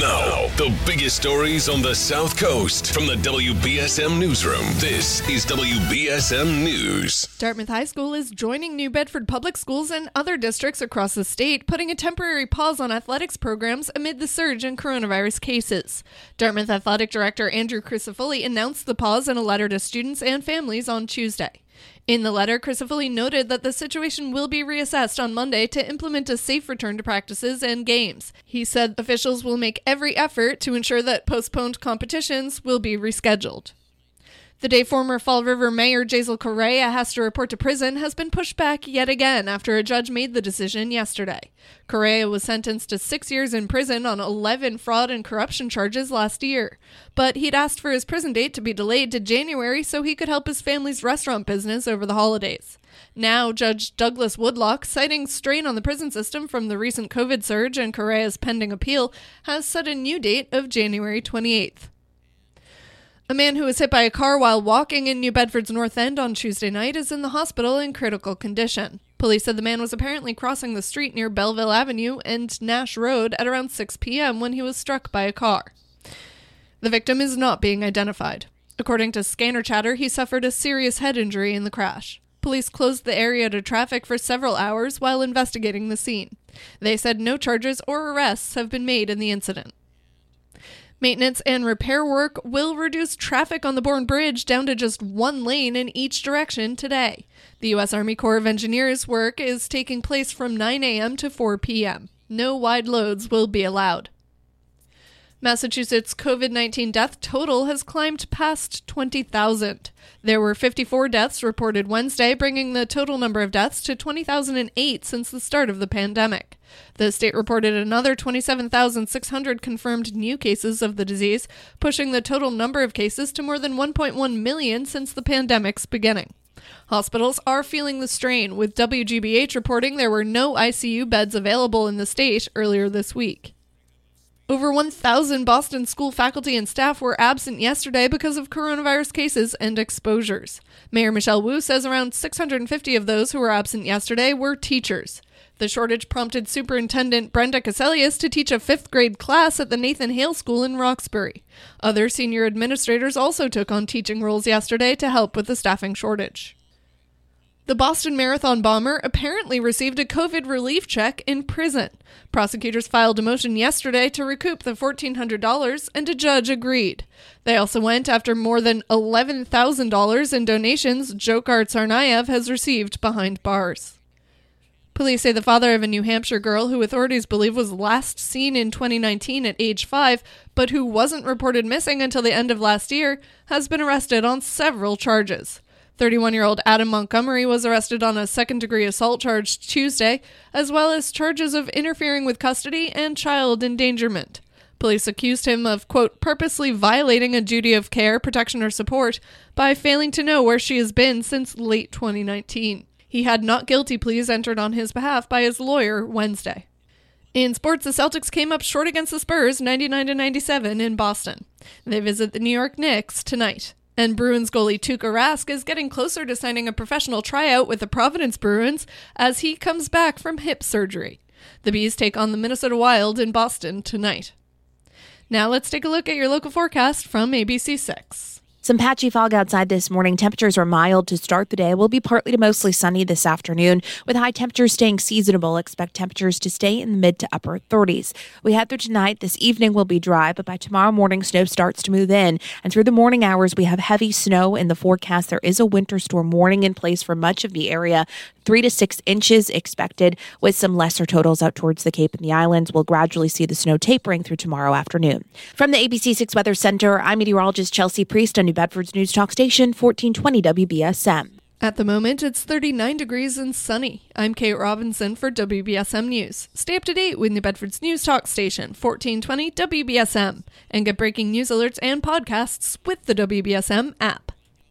Now, the biggest stories on the South Coast from the WBSM Newsroom. This is WBSM News. Dartmouth High School is joining New Bedford Public Schools and other districts across the state, putting a temporary pause on athletics programs amid the surge in coronavirus cases. Dartmouth Athletic Director Andrew Crisafulli announced the pause in a letter to students and families on Tuesday. In the letter, Crisafulli noted that the situation will be reassessed on Monday to implement a safe return to practices and games. He said officials will make every effort to ensure that postponed competitions will be rescheduled. The day former Fall River Mayor Jasiel Correia has to report to prison has been pushed back yet again after a judge made the decision yesterday. Correia was sentenced to six years in prison on 11 fraud and corruption charges last year, but he'd asked for his prison date to be delayed to January so he could help his family's restaurant business over the holidays. Now, Judge Douglas Woodlock, citing strain on the prison system from the recent COVID surge and Correia's pending appeal, has set a new date of January 28th. A man who was hit by a car while walking in New Bedford's North End on Tuesday night is in the hospital in critical condition. Police said the man was apparently crossing the street near Belleville Avenue and Nash Road at around 6 p.m. when he was struck by a car. The victim is not being identified. According to scanner chatter, he suffered a serious head injury in the crash. Police closed the area to traffic for several hours while investigating the scene. They said no charges or arrests have been made in the incident. Maintenance and repair work will reduce traffic on the Bourne Bridge down to just one lane in each direction today. The U.S. Army Corps of Engineers work is taking place from 9 a.m. to 4 p.m. No wide loads will be allowed. Massachusetts COVID 19 death total has climbed past 20,000. There were 54 deaths reported Wednesday, bringing the total number of deaths to 20,008 since the start of the pandemic. The state reported another 27,600 confirmed new cases of the disease, pushing the total number of cases to more than 1.1 million since the pandemic's beginning. Hospitals are feeling the strain, with WGBH reporting there were no ICU beds available in the state earlier this week. Over 1,000 Boston school faculty and staff were absent yesterday because of coronavirus cases and exposures. Mayor Michelle Wu says around 650 of those who were absent yesterday were teachers. The shortage prompted Superintendent Brenda Cassellius to teach a fifth grade class at the Nathan Hale School in Roxbury. Other senior administrators also took on teaching roles yesterday to help with the staffing shortage. The Boston Marathon bomber apparently received a COVID relief check in prison. Prosecutors filed a motion yesterday to recoup the $1,400, and a judge agreed. They also went after more than $11,000 in donations Dzhokhar Tsarnaev has received behind bars. Police say the father of a New Hampshire girl who authorities believe was last seen in 2019 at age 5, but who wasn't reported missing until the end of last year, has been arrested on several charges. 31 year old Adam Montgomery was arrested on a second degree assault charge Tuesday, as well as charges of interfering with custody and child endangerment. Police accused him of, quote, purposely violating a duty of care, protection, or support by failing to know where she has been since late 2019. He had not guilty pleas entered on his behalf by his lawyer Wednesday. In sports, the Celtics came up short against the Spurs 99 97 in Boston. They visit the New York Knicks tonight. And Bruins goalie Tuukka Rask is getting closer to signing a professional tryout with the Providence Bruins as he comes back from hip surgery. The Bees take on the Minnesota Wild in Boston tonight. Now let's take a look at your local forecast from ABC6. Some patchy fog outside this morning. Temperatures are mild to start the day. Will be partly to mostly sunny this afternoon, with high temperatures staying seasonable. Expect temperatures to stay in the mid to upper 30s. We head through tonight. This evening will be dry, but by tomorrow morning, snow starts to move in. And through the morning hours, we have heavy snow in the forecast. There is a winter storm warning in place for much of the area. Three to six inches expected, with some lesser totals out towards the Cape and the islands. We'll gradually see the snow tapering through tomorrow afternoon. From the ABC6 Weather Center, I'm meteorologist Chelsea Priest on New Bedford's News Talk Station, 1420 WBSM. At the moment, it's 39 degrees and sunny. I'm Kate Robinson for WBSM News. Stay up to date with New Bedford's News Talk Station, 1420 WBSM, and get breaking news alerts and podcasts with the WBSM app.